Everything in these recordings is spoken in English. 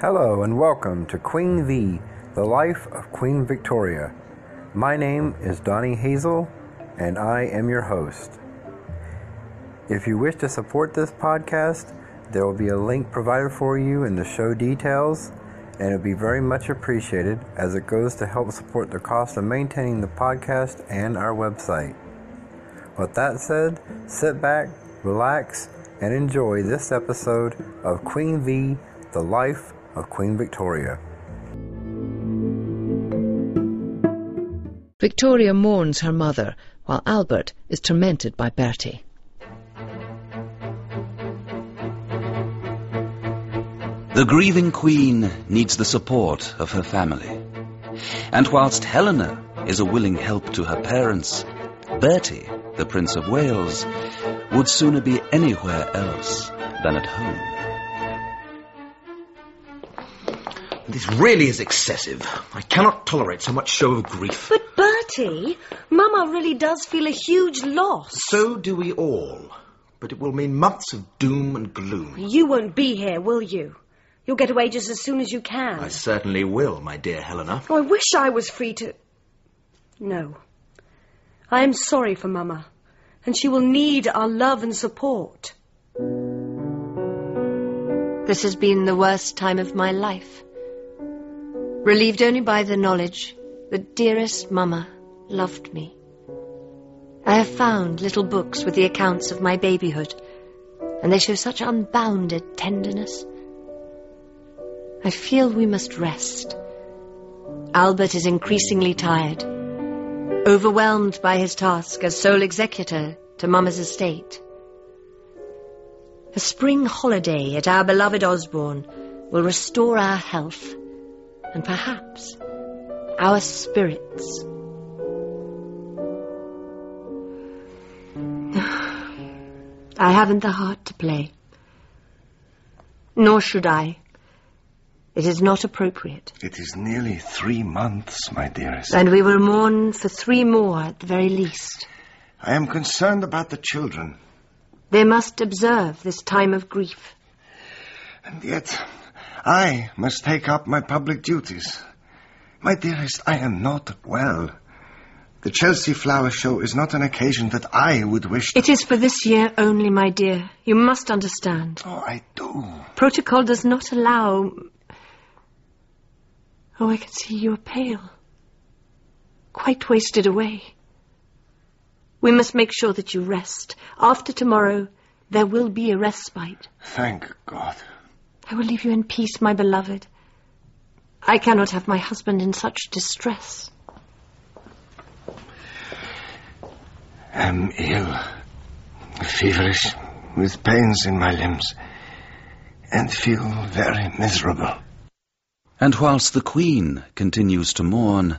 Hello and welcome to Queen V, the life of Queen Victoria. My name is Donnie Hazel and I am your host. If you wish to support this podcast, there will be a link provided for you in the show details and it will be very much appreciated as it goes to help support the cost of maintaining the podcast and our website. With that said, sit back, relax, and enjoy this episode of Queen V, the life of Queen Victoria. Victoria mourns her mother, while Albert is tormented by Bertie. The grieving queen needs the support of her family. And whilst Helena is a willing help to her parents, Bertie, the Prince of Wales, would sooner be anywhere else than at home. This really is excessive. I cannot tolerate so much show of grief. But Bertie, Mama really does feel a huge loss. So do we all. But it will mean months of doom and gloom. You won't be here, will you? You'll get away just as soon as you can. I certainly will, my dear Helena. Oh, I wish I was free to. No. I am sorry for Mama, and she will need our love and support. This has been the worst time of my life. Relieved only by the knowledge that dearest Mama loved me. I have found little books with the accounts of my babyhood, and they show such unbounded tenderness. I feel we must rest. Albert is increasingly tired, overwhelmed by his task as sole executor to Mama's estate. A spring holiday at our beloved Osborne will restore our health and perhaps our spirits. I haven't the heart to play. Nor should I. It is not appropriate. It is nearly three months, my dearest. And we will mourn for three more at the very least. I am concerned about the children. They must observe this time of grief. And yet, I must take up my public duties. My dearest, I am not well. The Chelsea Flower Show is not an occasion that I would wish to... It is for this year only, my dear. You must understand. Oh, I do. Protocol does not allow... Oh, I can see you are pale. Quite wasted away. We must make sure that you rest. After tomorrow, there will be a respite. Thank God. I will leave you in peace, my beloved. I cannot have my husband in such distress. I am ill, feverish, with pains in my limbs, and feel very miserable. And whilst the queen continues to mourn,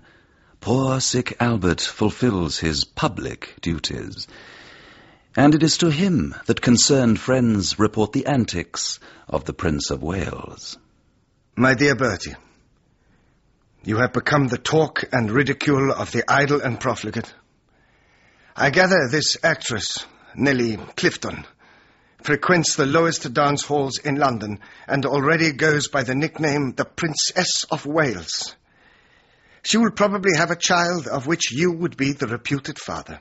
poor sick Albert fulfills his public duties. And it is to him that concerned friends report the antics of the Prince of Wales. My dear Bertie, you have become the talk and ridicule of the idle and profligate. I gather this actress, Nellie Clifton, frequents the lowest dance halls in London and already goes by the nickname the Princess of Wales. She will probably have a child of which you would be the reputed father.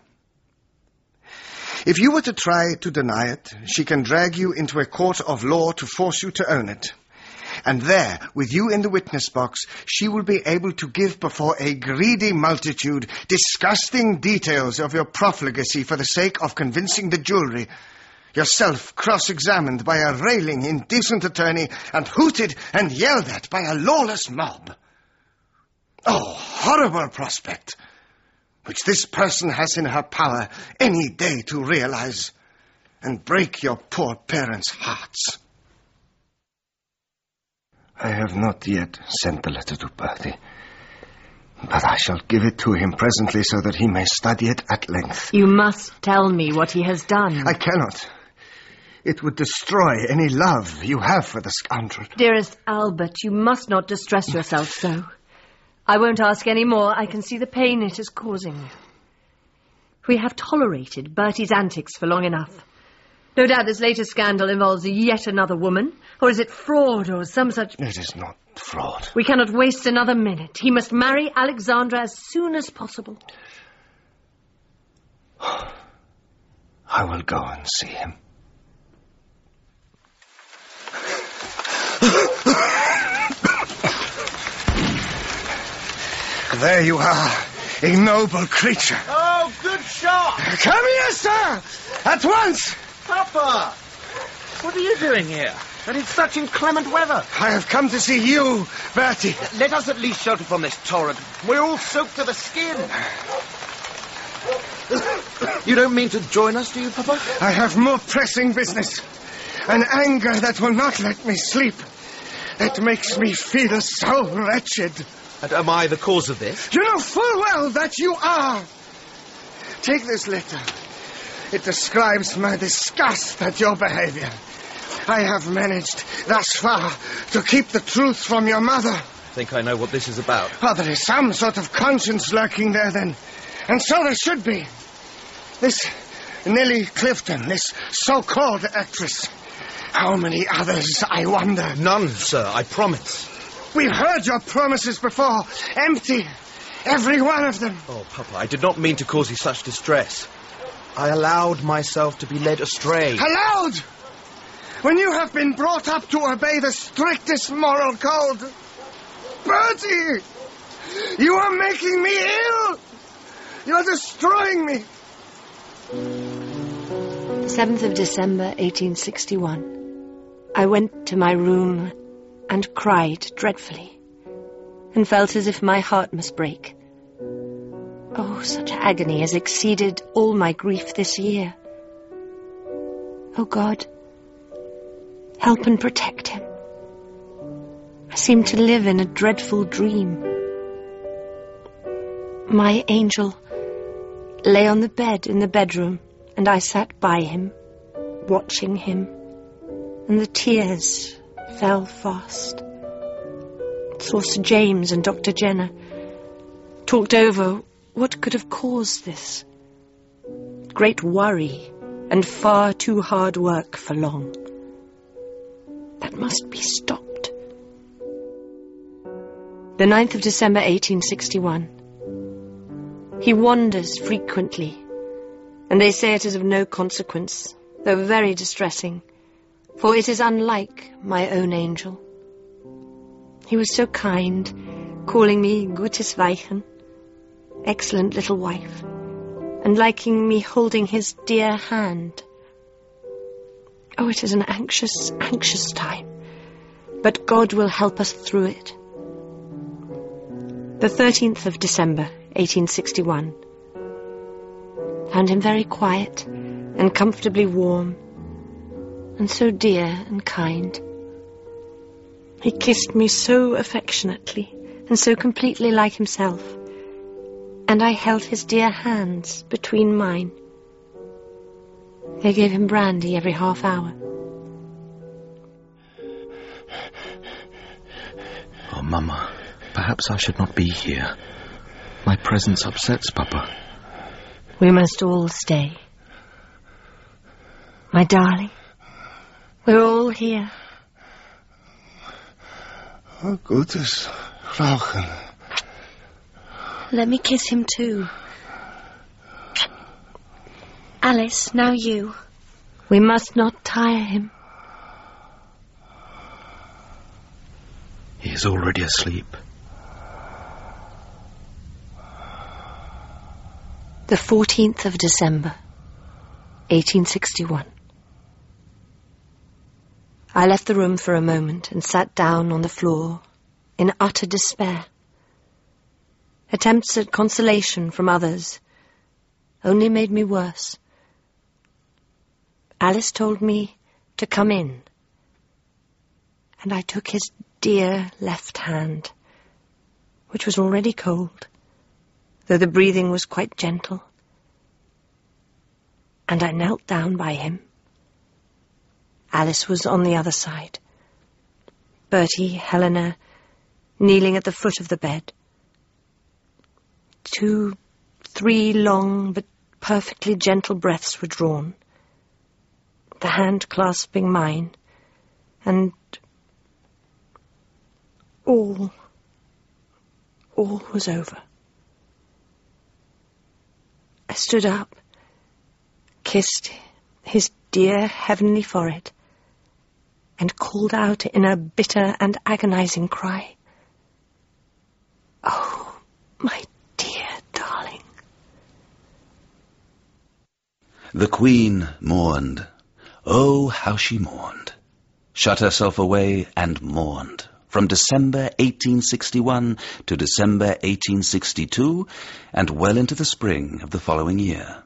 If you were to try to deny it, she can drag you into a court of law to force you to own it. And there, with you in the witness box, she will be able to give before a greedy multitude disgusting details of your profligacy for the sake of convincing the jury. Yourself cross-examined by a railing, indecent attorney and hooted and yelled at by a lawless mob. Oh, horrible prospect, which this person has in her power any day to realize and break your poor parents' hearts. I have not yet sent the letter to Bertie. But I shall give it to him presently so that he may study it at length. You must tell me what he has done. I cannot. It would destroy any love you have for the scoundrel. Dearest Albert, you must not distress yourself so. I won't ask any more. I can see the pain it is causing you. We have tolerated Bertie's antics for long enough. No doubt this latest scandal involves yet another woman, Or is it fraud or some such... It is not fraud. We cannot waste another minute. He must marry Alexandra as soon as possible. I will go and see him. There you are, ignoble creature. Oh, good shot! Come here, sir! At once! Papa! What are you doing here? And in such inclement weather. I have come to see you, Bertie. Let us at least shelter from this torrent. We're all soaked to the skin. You don't mean to join us, do you, Papa? I have more pressing business. An anger that will not let me sleep. That makes me feel so wretched. And am I the cause of this? You know full well that you are. Take this letter. It describes my disgust at your behavior. I have managed thus far to keep the truth from your mother. I think I know what this is about. Oh, there is some sort of conscience lurking there then. And so there should be. This Nellie Clifton, this so-called actress. How many others, I wonder? None, sir, I promise. We've heard your promises before. Empty. Every one of them. Oh, Papa, I did not mean to cause you such distress. I allowed myself to be led astray. Allowed! When you have been brought up to obey the strictest moral code. Bertie! You are making me ill! You're destroying me! 7th of December, 1861. I went to my room and cried dreadfully, and felt as if my heart must break. Oh, such agony as exceeded all my grief this year. Oh God, help and protect him. I seem to live in a dreadful dream. My angel lay on the bed in the bedroom, and I sat by him, watching him, and the tears fell fast. Saw Sir James and Dr. Jenner. Talked over what could have caused this. Great worry and far too hard work for long. That must be stopped. The 9th of December 1861. He wanders frequently, and they say it is of no consequence, though very distressing, for it is unlike my own angel. He was so kind, calling me Gutes Weibchen, excellent little wife, and liking me holding his dear hand. Oh, it is an anxious, anxious time, but God will help us through it. The 13th of December, 1861. Found him very quiet and comfortably warm, and so dear and kind. He kissed me so affectionately and so completely like himself, and I held his dear hands between mine. They gave him brandy every half hour. Oh, Mama, perhaps I should not be here. My presence upsets Papa. We must all stay. My darling, we're all here. Oh, Gutes Frauchen. Let me kiss him too. Alice, now you. We must not tire him. He is already asleep. The 14th of December, 1861. I left the room for a moment and sat down on the floor in utter despair. Attempts at consolation from others only made me worse. Alice told me to come in, and I took his dear left hand, which was already cold, though the breathing was quite gentle, and I knelt down by him. Alice was on the other side. Bertie, Helena, kneeling at the foot of the bed. Two, three long but perfectly gentle breaths were drawn. The hand clasping mine, And all, all was over. I stood up, kissed his dear heavenly forehead, and called out in a bitter and agonizing cry, Oh, my dear darling. The Queen mourned. Oh, how she mourned. Shut herself away and mourned. From December 1861 to December 1862, and well into the spring of the following year.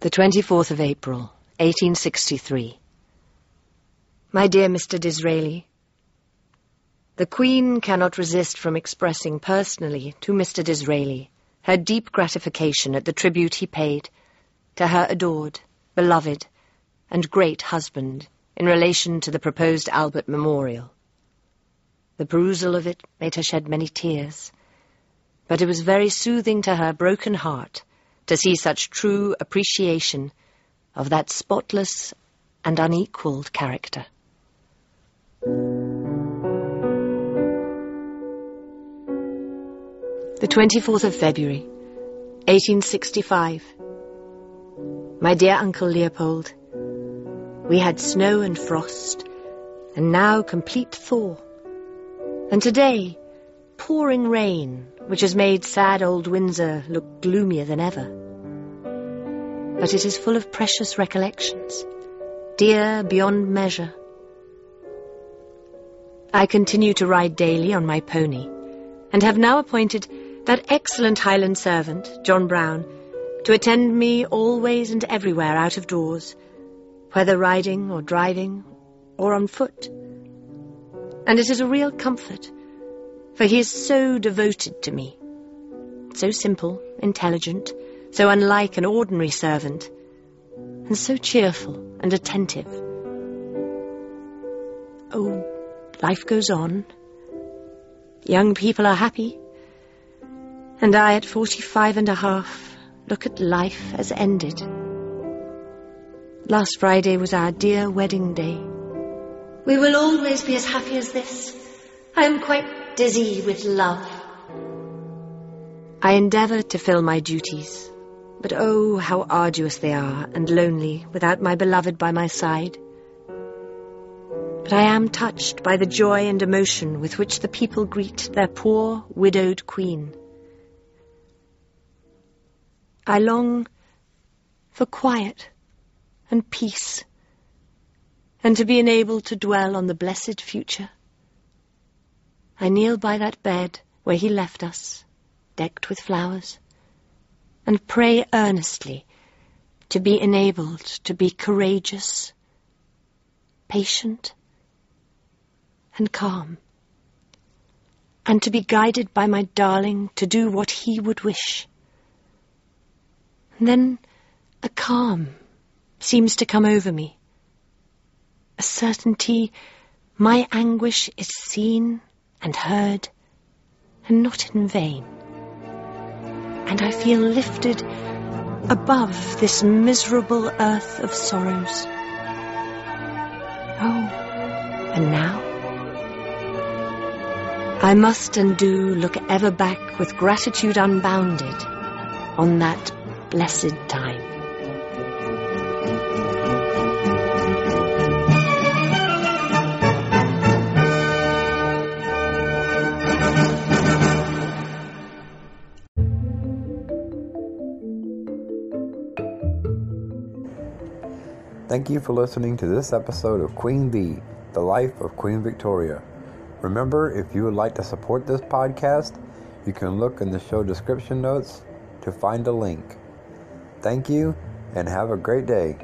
The 24th of April, 1863. My dear Mr. Disraeli, the Queen cannot resist from expressing personally to Mr. Disraeli her deep gratification at the tribute he paid to her adored, beloved, and great husband in relation to the proposed Albert Memorial. The perusal of it made her shed many tears, but it was very soothing to her broken heart to see such true appreciation of that spotless and unequalled character. The 24th of February, 1865. My dear Uncle Leopold, we had snow and frost, and now complete thaw. And today, pouring rain, which has made sad old Windsor look gloomier than ever. But it is full of precious recollections, dear beyond measure. I continue to ride daily on my pony, and have now appointed that excellent Highland servant, John Brown, to attend me always and everywhere out of doors, whether riding or driving or on foot. And it is a real comfort, for he is so devoted to me. So simple, intelligent, so unlike an ordinary servant, and so cheerful and attentive. Oh, life goes on. Young people are happy. And I, at forty-five and a half, look at life as ended. Last Friday was our dear wedding day. We will always be as happy as this. I am quite dizzy with love. I endeavour to fill my duties, but oh, how arduous they are and lonely without my beloved by my side. But I am touched by the joy and emotion with which the people greet their poor, widowed queen. I long for quiet and peace, and to be enabled to dwell on the blessed future. I kneel by that bed where he left us, decked with flowers, and pray earnestly to be enabled to be courageous, patient, and calm, and to be guided by my darling to do what he would wish. And then a calm seems to come over me, a certainty my anguish is seen and heard, and not in vain. And I feel lifted above this miserable earth of sorrows. Oh, and now? I must and do look ever back with gratitude unbounded on that blessed time. Thank you for listening to this episode of Queen V, The Life of Queen Victoria. Remember, if you would like to support this podcast, you can look in the show description notes to find a link. Thank you and have a great day.